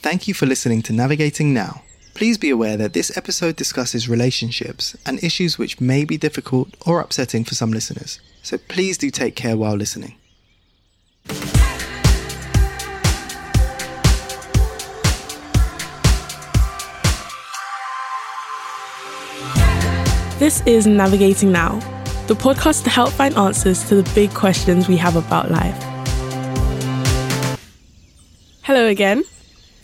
Thank you for listening to Navigating Now. Please be aware that this episode discusses relationships and issues which may be difficult or upsetting for some listeners. So please do take care while listening. This is Navigating Now, the podcast to help find answers to the big questions we have about life. Hello again.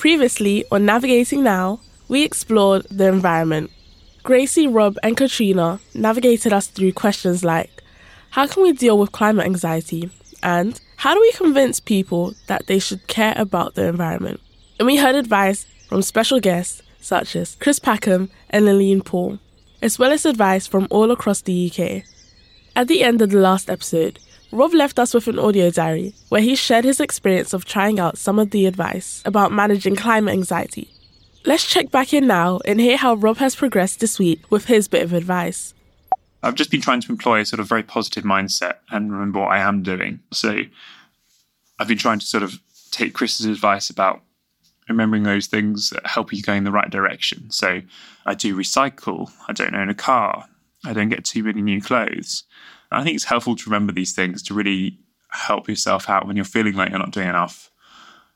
Previously on Navigating Now, we explored the environment. Gracie, Rob, and Katrina navigated us through questions like how can we deal with climate anxiety? And how do we convince people that they should care about the environment? And we heard advice from special guests such as Chris Packham and Lillian Paul as well as advice from all across the UK. At the end of the last episode, Rob left us with an audio diary where he shared his experience of trying out some of the advice about managing climate anxiety. Let's check back in now and hear how Rob has progressed this week with his bit of advice. I've just been trying to employ a sort of very positive mindset and remember what I am doing. So I've been trying to sort of take Chris's advice about remembering those things that help you go in the right direction. So I do recycle, I don't own a car, I don't get too many new clothes. And I think it's helpful to remember these things to really help yourself out when you're feeling like you're not doing enough.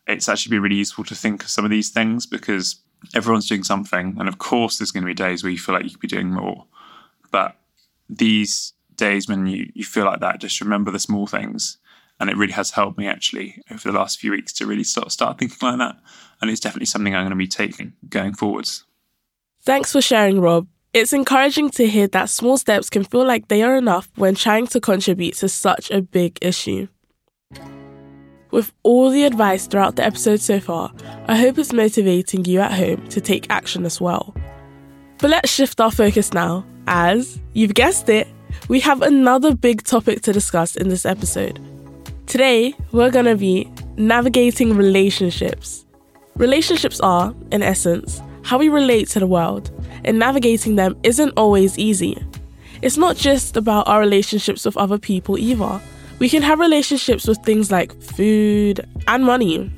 It's actually been really useful to think of some of these things because everyone's doing something. And of course, there's going to be days where you feel like you could be doing more. But these days when you, you feel like that, just remember the small things and it really has helped me actually over the last few weeks to really start start thinking like that. And it's definitely something I'm going to be taking going forwards. Thanks for sharing, Rob. It's encouraging to hear that small steps can feel like they are enough when trying to contribute to such a big issue. With all the advice throughout the episode so far, I hope it's motivating you at home to take action as well. But let's shift our focus now, as, you've guessed it, we have another big topic to discuss in this episode Today, we're going to be navigating relationships. Relationships are, in essence, how we relate to the world, and navigating them isn't always easy. It's not just about our relationships with other people either. We can have relationships with things like food and money.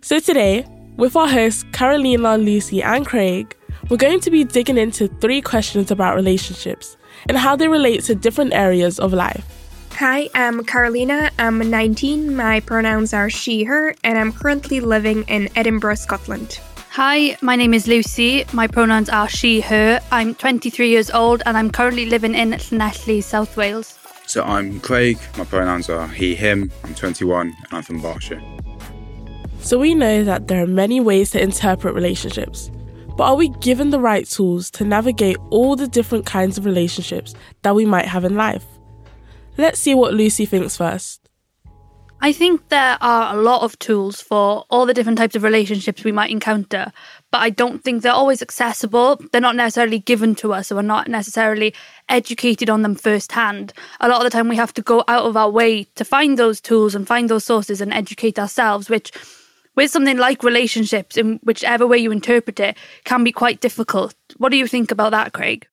So today, with our hosts Karolina, Lucy, and Craig, we're going to be digging into three questions about relationships and how they relate to different areas of life. Hi, I'm Karolina. I'm 19. My pronouns are she, her, and I'm currently living in Edinburgh, Scotland. Hi, my name is Lucy. My pronouns are she, her. I'm 23 years old and I'm currently living in Llanelli, South Wales. So I'm Craig. My pronouns are he, him. I'm 21 and I'm from Berkshire. So we know that there are many ways to interpret relationships. But are we given the right tools to navigate all the different kinds of relationships that we might have in life? Let's see what Lucy thinks first. I think there are a lot of tools for all the different types of relationships we might encounter, but I don't think they're always accessible. They're not necessarily given to us, so we're not necessarily educated on them firsthand. A lot of the time, we have to go out of our way to find those tools and find those sources and educate ourselves, which, with something like relationships, in whichever way you interpret it, can be quite difficult. What do you think about that, Craig?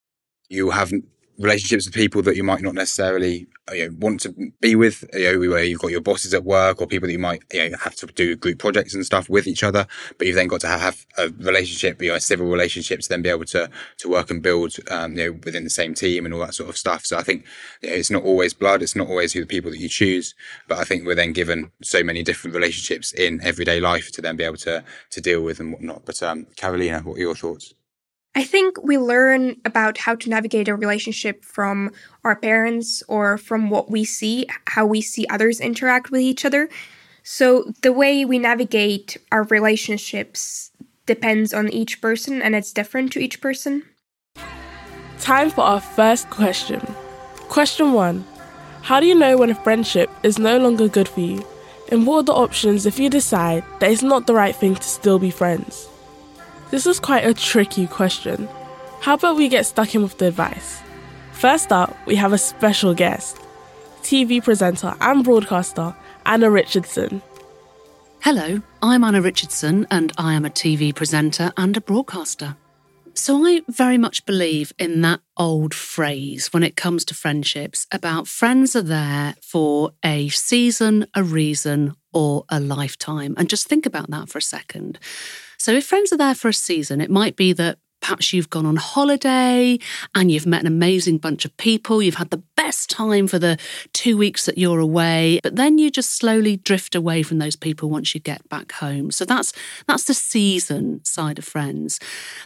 You haven't relationships with people that you might not necessarily you know, want to be with, you know, where you've got your bosses at work or people that you might you know, have to do group projects and stuff with each other, but you've then got to have a relationship, you know, a civil relationship to then be able to to work and build, um, you know, within the same team and all that sort of stuff. So I think you know, it's not always blood, it's not always who the people that you choose, but I think we're then given so many different relationships in everyday life to then be able to to deal with and whatnot. But um, Karolina, what are your thoughts? I think we learn about how to navigate a relationship from our parents or from what we see, how we see others interact with each other. So the way we navigate our relationships depends on each person and it's different to each person. Time for our first question. Question one How do you know when a friendship is no longer good for you? And what are the options if you decide that it's not the right thing to still be friends? This is quite a tricky question. How about we get stuck in with the advice? First up, we have a special guest TV presenter and broadcaster Anna Richardson. Hello, I'm Anna Richardson, and I am a TV presenter and a broadcaster. So, I very much believe in that old phrase when it comes to friendships about friends are there for a season, a reason, or a lifetime. And just think about that for a second. So, if friends are there for a season, it might be that Perhaps you've gone on holiday and you've met an amazing bunch of people. You've had the best time for the two weeks that you're away, but then you just slowly drift away from those people once you get back home. So that's that's the season side of friends.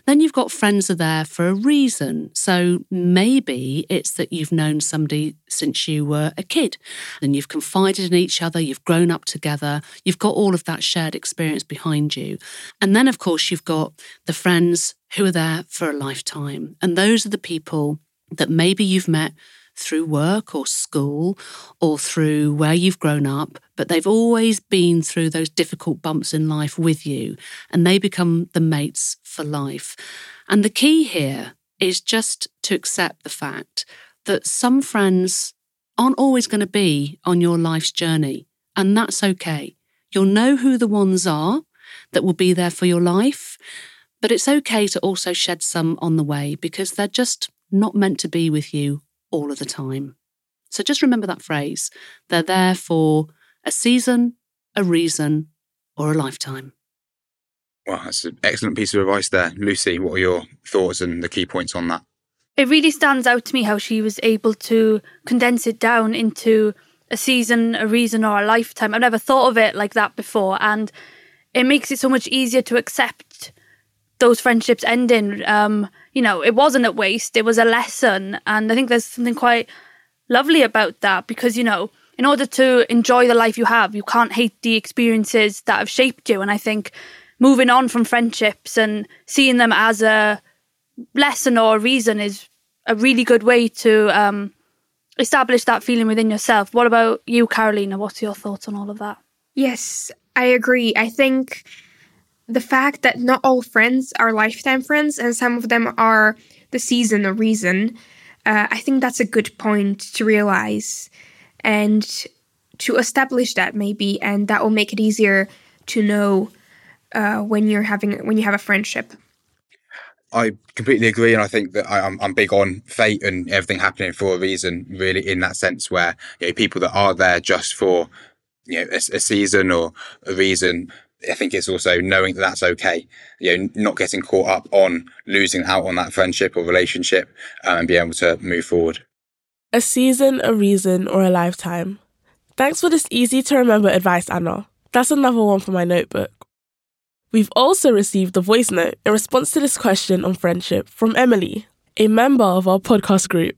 Then you've got friends are there for a reason. So maybe it's that you've known somebody since you were a kid and you've confided in each other, you've grown up together, you've got all of that shared experience behind you. And then, of course, you've got the friends who are there for a lifetime. And those are the people that maybe you've met through work or school or through where you've grown up, but they've always been through those difficult bumps in life with you, and they become the mates for life. And the key here is just to accept the fact that some friends aren't always going to be on your life's journey, and that's okay. You'll know who the ones are that will be there for your life. But it's okay to also shed some on the way because they're just not meant to be with you all of the time. So just remember that phrase. They're there for a season, a reason, or a lifetime. Well, that's an excellent piece of advice there. Lucy, what are your thoughts and the key points on that? It really stands out to me how she was able to condense it down into a season, a reason, or a lifetime. I've never thought of it like that before. And it makes it so much easier to accept those friendships ending. Um, you know, it wasn't a waste, it was a lesson. And I think there's something quite lovely about that because, you know, in order to enjoy the life you have, you can't hate the experiences that have shaped you. And I think moving on from friendships and seeing them as a lesson or a reason is a really good way to um, establish that feeling within yourself. What about you, Karolina? What's your thoughts on all of that? Yes, I agree. I think the fact that not all friends are lifetime friends and some of them are the season or reason, uh, I think that's a good point to realize and to establish that maybe, and that will make it easier to know uh, when you're having when you have a friendship. I completely agree, and I think that I, am I'm big on fate and everything happening for a reason. Really, in that sense, where you know, people that are there just for you know a, a season or a reason I think it's also knowing that that's okay. You know, not getting caught up on losing out on that friendship or relationship um, and being able to move forward. A season, a reason, or a lifetime. Thanks for this easy to remember advice, Anna. That's another one for my notebook. We've also received a voice note in response to this question on friendship from Emily, a member of our podcast group.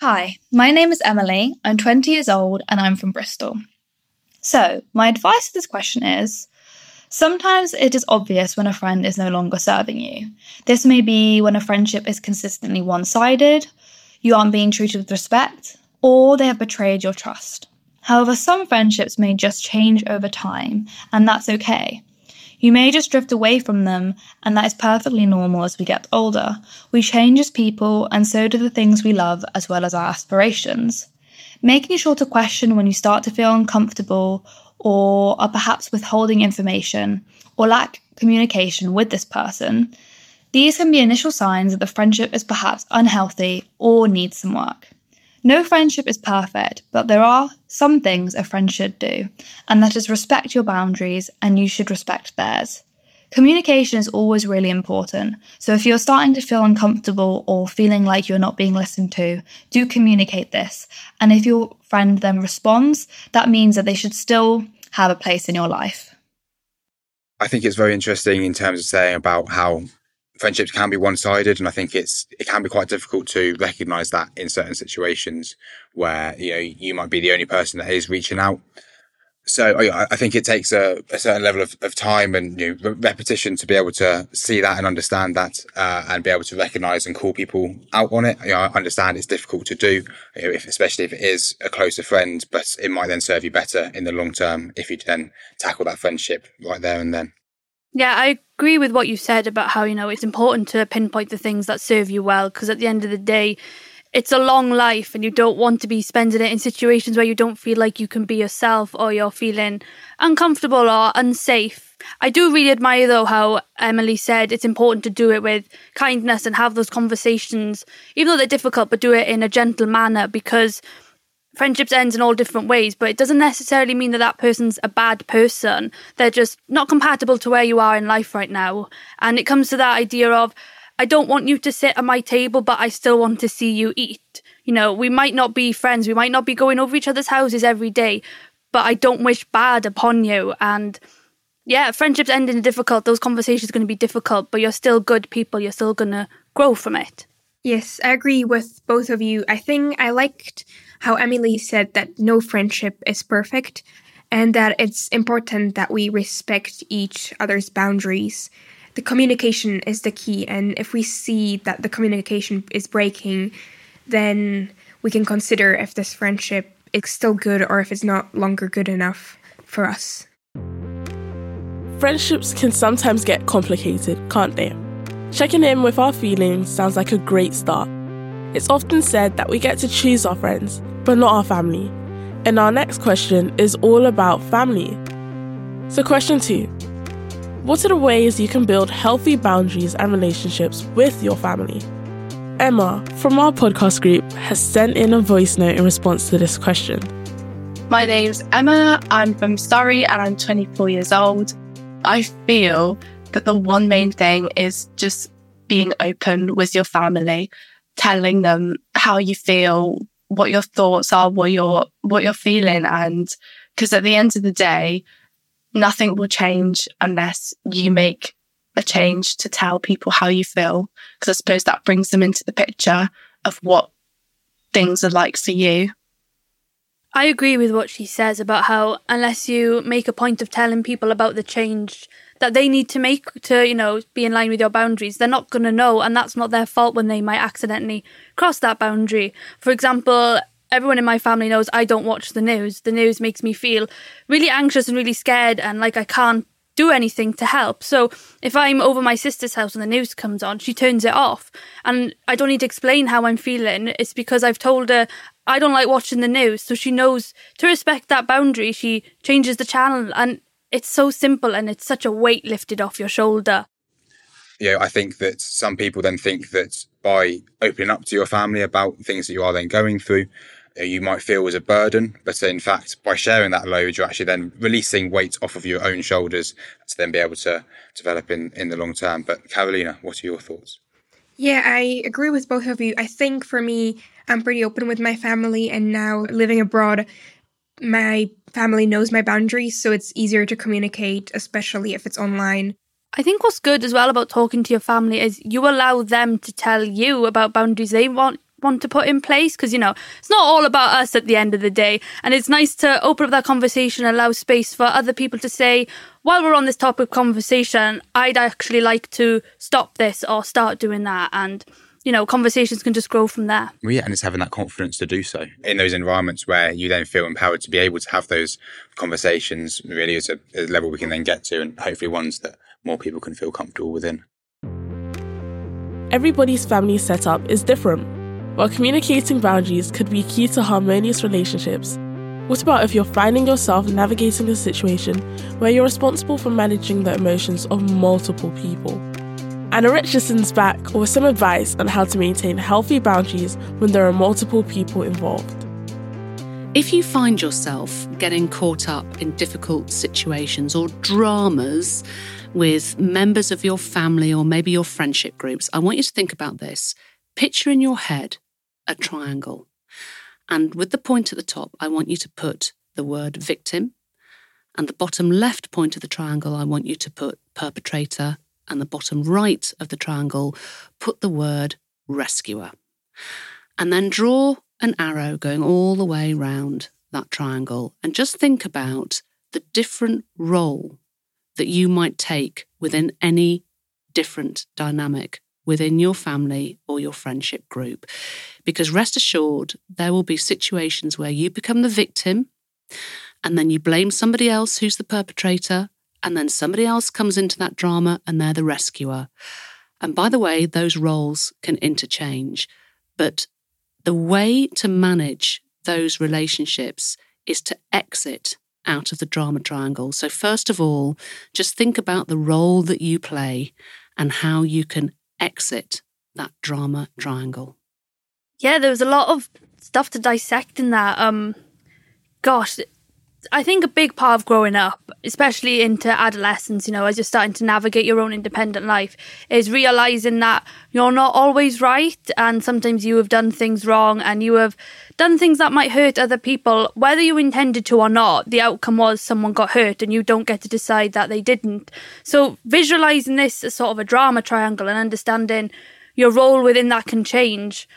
Hi, my name is Emily. I'm 20 years old and I'm from Bristol. So, my advice to this question is Sometimes it is obvious when a friend is no longer serving you. This may be when a friendship is consistently one sided, you aren't being treated with respect, or they have betrayed your trust. However, some friendships may just change over time, and that's okay. You may just drift away from them, and that is perfectly normal as we get older. We change as people, and so do the things we love as well as our aspirations. Making sure to question when you start to feel uncomfortable or are perhaps withholding information or lack communication with this person, these can be initial signs that the friendship is perhaps unhealthy or needs some work. No friendship is perfect, but there are some things a friend should do, and that is respect your boundaries and you should respect theirs. Communication is always really important. So if you're starting to feel uncomfortable or feeling like you're not being listened to, do communicate this. And if your friend then responds, that means that they should still have a place in your life. I think it's very interesting in terms of saying about how friendships can be one-sided and i think it's it can be quite difficult to recognize that in certain situations where you know you might be the only person that is reaching out so I, think it takes a, a certain level of, of time and you know, repetition to be able to see that and understand that uh, and be able to recognize and call people out on it. You know, I understand it's difficult to do, you know, if, especially if it is a closer friend, but it might then serve you better in the long term if you then tackle that friendship right there and then. Yeah, I agree with what you said about how, you know, it's important to pinpoint the things that serve you well because at the end of the day, it's a long life and you don't want to be spending it in situations where you don't feel like you can be yourself or you're feeling uncomfortable or unsafe. I do really admire though how Emily said it's important to do it with kindness and have those conversations, even though they're difficult, but do it in a gentle manner because friendships ends in all different ways, but it doesn't necessarily mean that that person's a bad person. They're just not compatible to where you are in life right now. And it comes to that idea of, I don't want you to sit at my table, but I still want to see you eat. You know, we might not be friends, we might not be going over each other's houses every day, but I don't wish bad upon you. And yeah, friendships end in difficult. Those conversations are going to be difficult, but you're still good people. You're still going to grow from it. Yes, I agree with both of you. I think I liked how Emily said that no friendship is perfect and that it's important that we respect each other's boundaries. The communication is the key, and if we see that the communication is breaking, then we can consider if this friendship is still good or if it's not longer good enough for us. Friendships can sometimes get complicated, can't they? Checking in with our feelings sounds like a great start. It's often said that we get to choose our friends, but not our family. And our next question is all about family. So, question two What are the ways you can build healthy boundaries and relationships with your family? Emma from our podcast group has sent in a voice note in response to this question. My name's Emma. I'm from Surrey and I'm 24 years old. I feel that the one main thing is just being open with your family, telling them how you feel, what your thoughts are, what you're what you're feeling, and because at the end of the day, nothing will change unless you make a change to tell people how you feel. Because I suppose that brings them into the picture of what things are like for you. I agree with what she says about how unless you make a point of telling people about the change that they need to make to, you know, be in line with your boundaries, they're not going to know. And that's not their fault when they might accidentally cross that boundary. For example, everyone in my family knows I don't watch the news. The news makes me feel really anxious and really scared and like I can't do anything to help. So if I'm over my sister's house and the news comes on, she turns it off. And I don't need to explain how I'm feeling. It's because I've told her I don't like watching the news. So she knows to respect that boundary. She changes the channel. And it's so simple and it's such a weight lifted off your shoulder. Yeah, I think that some people then think that by opening up to your family about things that you are then going through, uh, you might feel as a burden. But in fact, by sharing that load, you're actually then releasing weight off of your own shoulders to then be able to develop in, in the long term. But Karolina, what are your thoughts? Yeah, I agree with both of you. I think for me, I'm pretty open with my family, and now living abroad, my family knows my boundaries, so it's easier to communicate, especially if it's online. I think what's good as well about talking to your family is you allow them to tell you about boundaries they want want to put in place because you know it's not all about us at the end of the day and it's nice to open up that conversation allow space for other people to say while we're on this topic of conversation i'd actually like to stop this or start doing that and you know, conversations can just grow from there. Well, yeah, and it's having that confidence to do so in those environments where you then feel empowered to be able to have those conversations. Really, is a, a level we can then get to, and hopefully ones that more people can feel comfortable within. Everybody's family setup is different. While communicating boundaries could be key to harmonious relationships, what about if you're finding yourself navigating a situation where you're responsible for managing the emotions of multiple people? Anna Richardson's back with some advice on how to maintain healthy boundaries when there are multiple people involved. If you find yourself getting caught up in difficult situations or dramas with members of your family or maybe your friendship groups, I want you to think about this. Picture in your head a triangle. And with the point at the top, I want you to put the word victim. And the bottom left point of the triangle, I want you to put perpetrator and the bottom right of the triangle, put the word rescuer. And then draw an arrow going all the way round that triangle and just think about the different role that you might take within any different dynamic within your family or your friendship group. Because rest assured, there will be situations where you become the victim and then you blame somebody else who's the perpetrator and then somebody else comes into that drama and they're the rescuer. And by the way, those roles can interchange, but the way to manage those relationships is to exit out of the drama triangle. So, first of all, just think about the role that you play and how you can exit that drama triangle. Yeah, there was a lot of stuff to dissect in that. Um, gosh, I think a big part of growing up, especially into adolescence, you know, as you're starting to navigate your own independent life, is realizing that you're not always right. And sometimes you have done things wrong and you have done things that might hurt other people, whether you intended to or not. The outcome was someone got hurt and you don't get to decide that they didn't. So visualizing this as sort of a drama triangle and understanding your role within that can change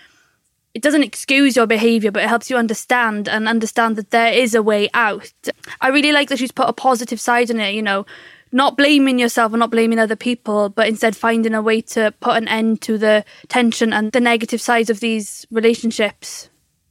it doesn't excuse your behavior, but it helps you understand and understand that there is a way out. I really like that she's put a positive side in it, you know, not blaming yourself and not blaming other people, but instead finding a way to put an end to the tension and the negative sides of these relationships.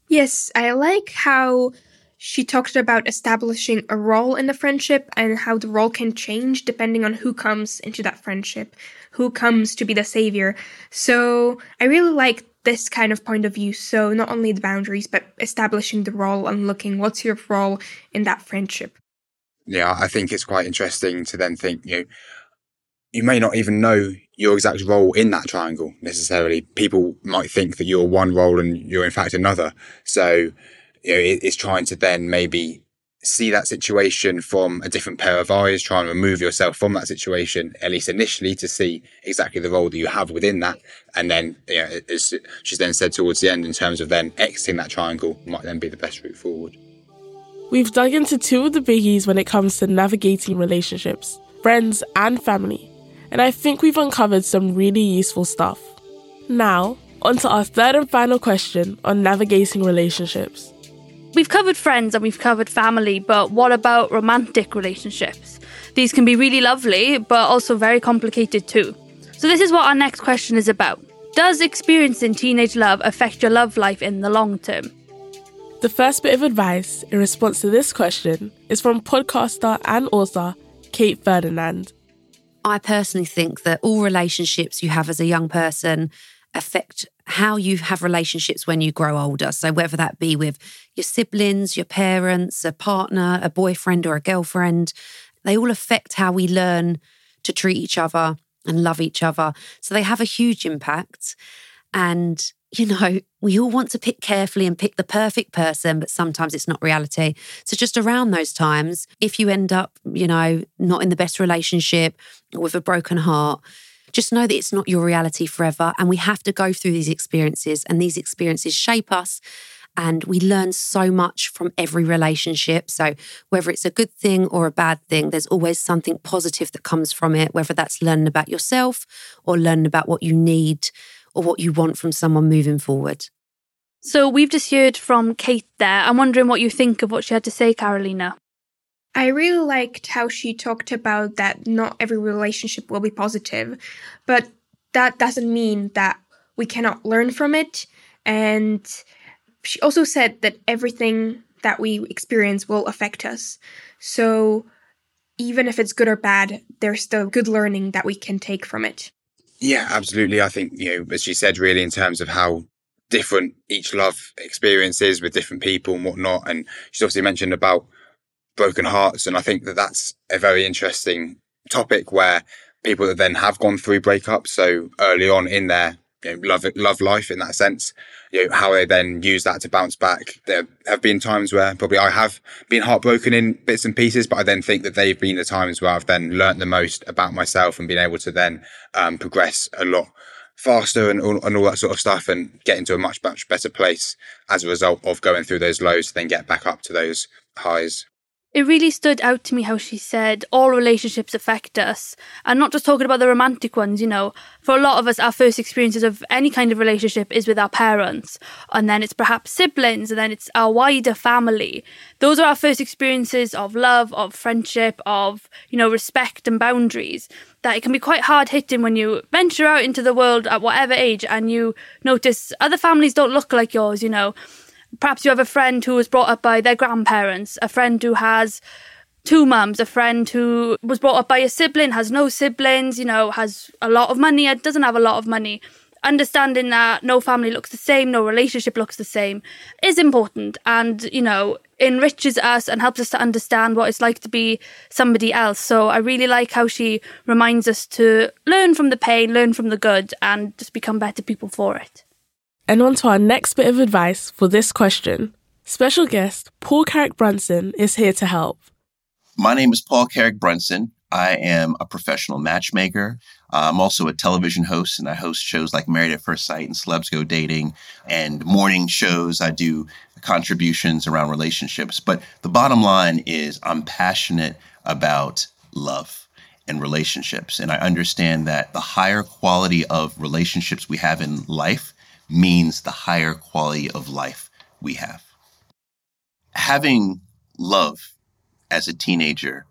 Yes, I like how she talked about establishing a role in the friendship and how the role can change depending on who comes into that friendship, who comes to be the savior. So I really like this kind of point of view. So not only the boundaries, but establishing the role and looking what's your role in that friendship. Yeah, I think it's quite interesting to then think, you know, you may not even know your exact role in that triangle necessarily. People might think that you're one role and you're in fact another. So, you know, it, it's trying to then maybe see that situation from a different pair of eyes, try and remove yourself from that situation, at least initially, to see exactly the role that you have within that. And then, yeah, as she's then said towards the end, in terms of then exiting that triangle, might then be the best route forward. We've dug into two of the biggies when it comes to navigating relationships, friends, and family. And I think we've uncovered some really useful stuff. Now, on to our third and final question on navigating relationships. We've covered friends and we've covered family, but what about romantic relationships? These can be really lovely, but also very complicated too. So, this is what our next question is about. Does experiencing teenage love affect your love life in the long term? The first bit of advice in response to this question is from podcaster and author Kate Ferdinand. I personally think that all relationships you have as a young person affect how you have relationships when you grow older. So, whether that be with your siblings, your parents, a partner, a boyfriend, or a girlfriend, they all affect how we learn to treat each other and love each other. So, they have a huge impact. And, you know, we all want to pick carefully and pick the perfect person, but sometimes it's not reality. So, just around those times, if you end up, you know, not in the best relationship or with a broken heart, just know that it's not your reality forever. And we have to go through these experiences, and these experiences shape us. And we learn so much from every relationship. So, whether it's a good thing or a bad thing, there's always something positive that comes from it, whether that's learning about yourself or learning about what you need or what you want from someone moving forward. So, we've just heard from Kate there. I'm wondering what you think of what she had to say, Karolina. I really liked how she talked about that not every relationship will be positive, but that doesn't mean that we cannot learn from it. And she also said that everything that we experience will affect us. So even if it's good or bad, there's still good learning that we can take from it. Yeah, absolutely. I think, you know, as she said, really, in terms of how different each love experience is with different people and whatnot. And she's obviously mentioned about broken hearts. And I think that that's a very interesting topic where people that then have gone through breakups so early on in their you know, love love life in that sense, you know, how they then use that to bounce back. There have been times where probably I have been heartbroken in bits and pieces, but I then think that they've been the times where I've then learnt the most about myself and been able to then um, progress a lot faster and all, and all that sort of stuff and get into a much much better place as a result of going through those lows to then get back up to those highs it really stood out to me how she said all relationships affect us and not just talking about the romantic ones you know. For a lot of us our first experiences of any kind of relationship is with our parents and then it's perhaps siblings and then it's our wider family. Those are our first experiences of love of friendship of you know respect and boundaries that it can be quite hard hitting when you venture out into the world at whatever age and you notice other families don't look like yours you know perhaps you have a friend who was brought up by their grandparents, a friend who has two mums, a friend who was brought up by a sibling, has no siblings, you know, has a lot of money, doesn't have a lot of money. understanding that no family looks the same, no relationship looks the same is important and, you know, enriches us and helps us to understand what it's like to be somebody else. So I really like how she reminds us to learn from the pain, learn from the good, and just become better people for it. And on to our next bit of advice for this question. Special guest Paul Carrick Brunson is here to help. My name is Paul Carrick Brunson. I am a professional matchmaker. Uh, I'm also a television host, and I host shows like Married at First Sight and Celebs Go Dating and morning shows. I do contributions around relationships. But the bottom line is, I'm passionate about love and relationships. And I understand that the higher quality of relationships we have in life means the higher quality of life we have. Having love as a teenager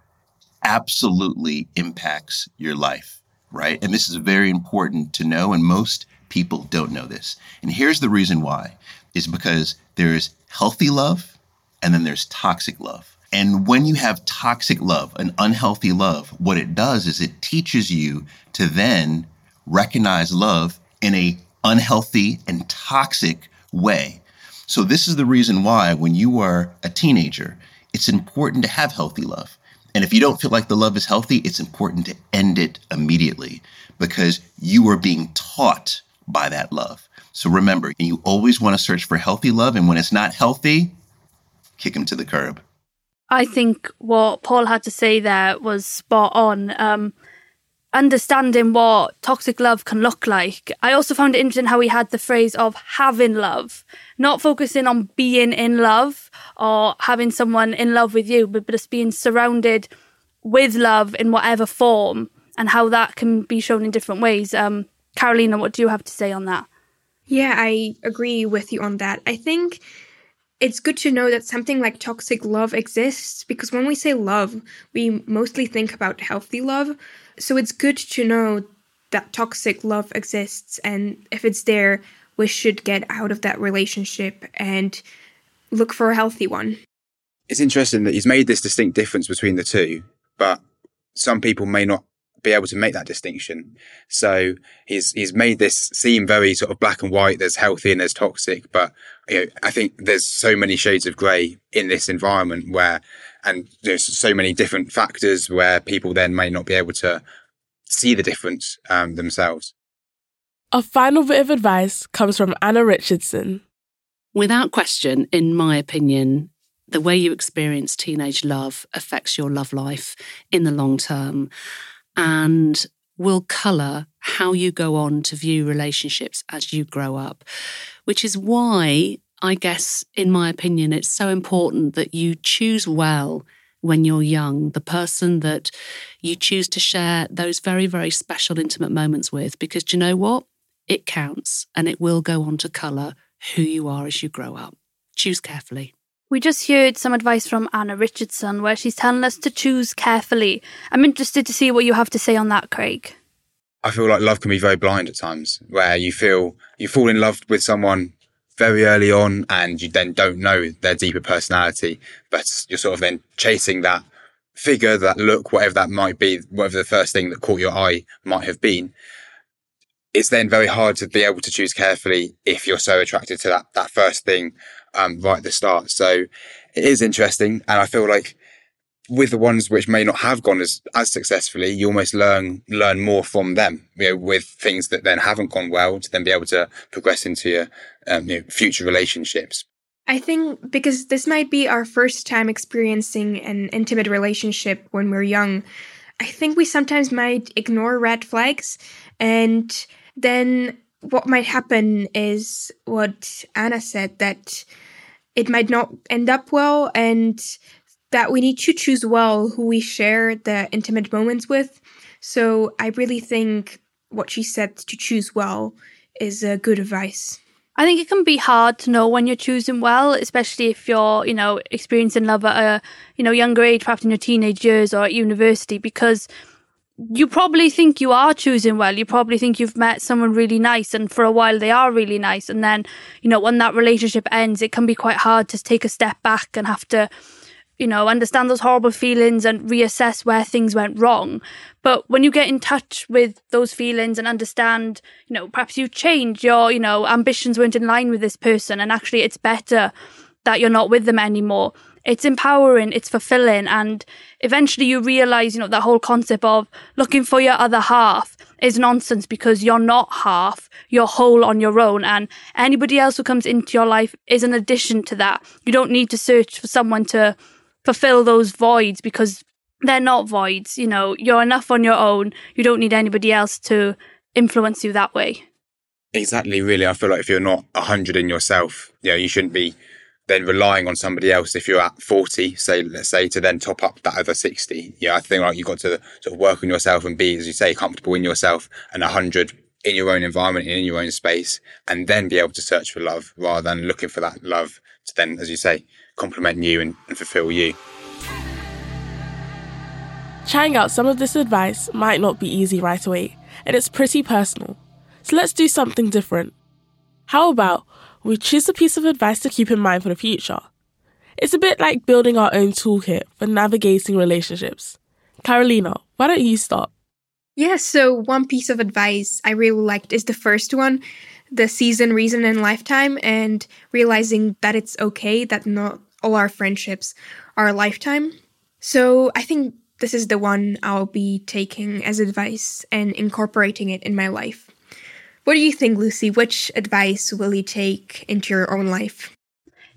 absolutely impacts your life, right? And this is very important to know, and most people don't know this. And here's the reason why is because there's healthy love and then there's toxic love. And when you have toxic love, an unhealthy love, what it does is it teaches you to then recognize love in a unhealthy and toxic way. So this is the reason why when you are a teenager, it's important to have healthy love. And if you don't feel like the love is healthy, it's important to end it immediately because you are being taught by that love. So remember, you always want to search for healthy love. And when it's not healthy, kick them to the curb. I think what Paul had to say there was spot on. Um, understanding what toxic love can look like. I also found it interesting how he had the phrase of having love, not focusing on being in love or having someone in love with you, but just being surrounded with love in whatever form and how that can be shown in different ways. Um, Karolina, what do you have to say on that? Yeah, I agree with you on that. I think it's good to know that something like toxic love exists because when we say love, we mostly think about healthy love. So it's good to know that toxic love exists, and if it's there, we should get out of that relationship and look for a healthy one. It's interesting that he's made this distinct difference between the two, but some people may not be able to make that distinction. So he's he's made this seem very sort of black and white. There's healthy and there's toxic, but you know, I think there's so many shades of grey in this environment where and there's so many different factors where people then may not be able to see the difference um, themselves. A final bit of advice comes from Anna Richardson. Without question, in my opinion, the way you experience teenage love affects your love life in the long term and will colour how you go on to view relationships as you grow up, which is why I guess, in my opinion, it's so important that you choose well when you're young, the person that you choose to share those very, very special, intimate moments with, because do you know what? It counts and it will go on to colour who you are as you grow up. Choose carefully. We just heard some advice from Anna Richardson where she's telling us to choose carefully. I'm interested to see what you have to say on that, Craig. I feel like love can be very blind at times, where you feel you fall in love with someone very early on and you then don't know their deeper personality, but you're sort of then chasing that figure, that look, whatever that might be, whatever the first thing that caught your eye might have been. It's then very hard to be able to choose carefully if you're so attracted to that, that first thing um, right at the start. So it is interesting. And I feel like with the ones which may not have gone as, as successfully, you almost learn learn more from them. You know, with things that then haven't gone well, to then be able to progress into your um, future relationships. I think because this might be our first time experiencing an intimate relationship when we're young, I think we sometimes might ignore red flags. And then what might happen is what Anna said that it might not end up well and that we need to choose well who we share the intimate moments with. So I really think what she said to choose well is a good advice. I think it can be hard to know when you're choosing well, especially if you're, you know, experiencing love at a, you know, younger age, perhaps in your teenage years or at university, because you probably think you are choosing well. You probably think you've met someone really nice, and for a while they are really nice. And then, you know, when that relationship ends, it can be quite hard to take a step back and have to you know, understand those horrible feelings and reassess where things went wrong. But when you get in touch with those feelings and understand, you know, perhaps you changed your, you know, ambitions weren't in line with this person and actually it's better that you're not with them anymore. It's empowering, it's fulfilling, and eventually you realize, you know, that whole concept of looking for your other half is nonsense because you're not half, you're whole on your own, and anybody else who comes into your life is an addition to that. You don't need to search for someone to fulfill those voids because they're not voids. You know, you're enough on your own. You don't need anybody else to influence you that way. Exactly, really. I feel like if you're not 100 in yourself, you know, you shouldn't be then relying on somebody else if you're at 40 say let's say to then top up that other 60 yeah i think like you've got to sort of work on yourself and be as you say comfortable in yourself and 100 in your own environment in your own space and then be able to search for love rather than looking for that love to then as you say complement you and, and fulfill you Trying out some of this advice might not be easy right away, and it's pretty personal. So let's do something different. How about we choose a piece of advice to keep in mind for the future. It's a bit like building our own toolkit for navigating relationships. Karolina, why don't you start? Yeah, so one piece of advice I really liked is the first one the season, reason, and lifetime, and realizing that it's okay that not all our friendships are a lifetime. So I think this is the one I'll be taking as advice and incorporating it in my life. What do you think, Lucy? Which advice will you take into your own life?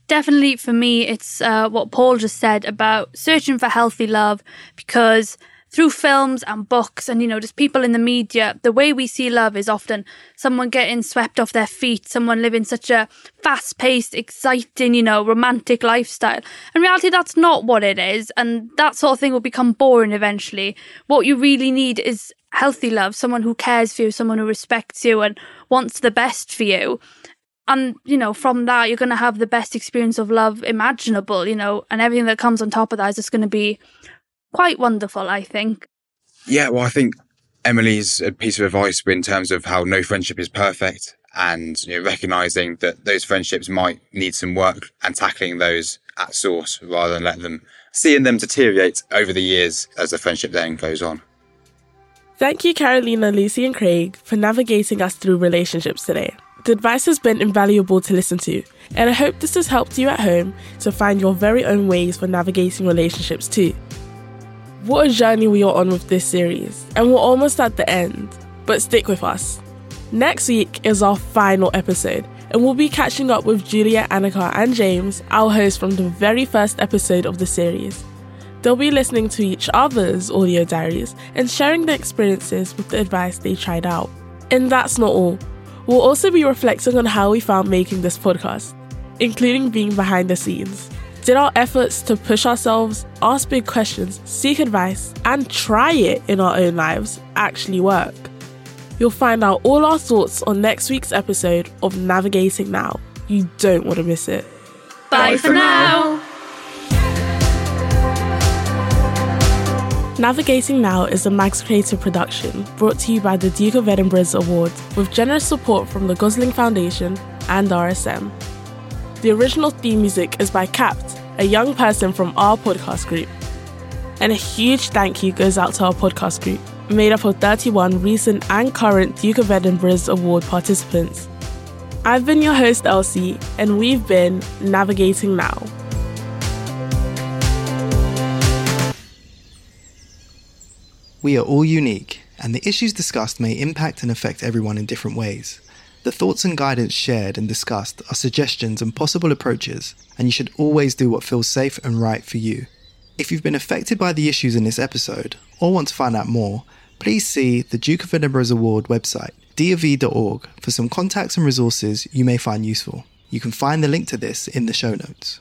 Definitely for me, it's uh, what Paul just said about searching for healthy love because through films and books and, you know, just people in the media, the way we see love is often someone getting swept off their feet, someone living such a fast paced, exciting, you know, romantic lifestyle. In reality, that's not what it is. And that sort of thing will become boring eventually. What you really need is healthy love, someone who cares for you, someone who respects you and wants the best for you. And, you know, from that, you're going to have the best experience of love imaginable, you know, and everything that comes on top of that is just going to be quite wonderful, I think. Yeah, well, I think Emily's a piece of advice in terms of how no friendship is perfect and you know, recognizing that those friendships might need some work and tackling those at source rather than letting them seeing them deteriorate over the years as the friendship then goes on. Thank you, Karolina, Lucy, and Craig, for navigating us through relationships today. The advice has been invaluable to listen to, and I hope this has helped you at home to find your very own ways for navigating relationships too. What a journey we are on with this series, and we're almost at the end, but stick with us. Next week is our final episode, and we'll be catching up with Julia, Annika, and James, our hosts from the very first episode of the series. They'll be listening to each other's audio diaries and sharing their experiences with the advice they tried out. And that's not all. We'll also be reflecting on how we found making this podcast, including being behind the scenes. Did our efforts to push ourselves, ask big questions, seek advice, and try it in our own lives actually work? You'll find out all our thoughts on next week's episode of Navigating Now. You don't want to miss it. Bye, Bye for, now. now. Navigating Now is a Mags Creative production brought to you by the Duke of Edinburgh's Award with generous support from the Gosling Foundation and RSM. The original theme music is by Capt, a young person from our podcast group. And a huge thank you goes out to our podcast group, made up of 31 recent and current Duke of Edinburgh's Award participants. I've been your host, Elsie, and we've been Navigating Now. We are all unique, and the issues discussed may impact and affect everyone in different ways. The thoughts and guidance shared and discussed are suggestions and possible approaches, and you should always do what feels safe and right for you. If you've been affected by the issues in this episode, or want to find out more, please see the Duke of Edinburgh's Award website, dofe.org, for some contacts and resources you may find useful. You can find the link to this in the show notes.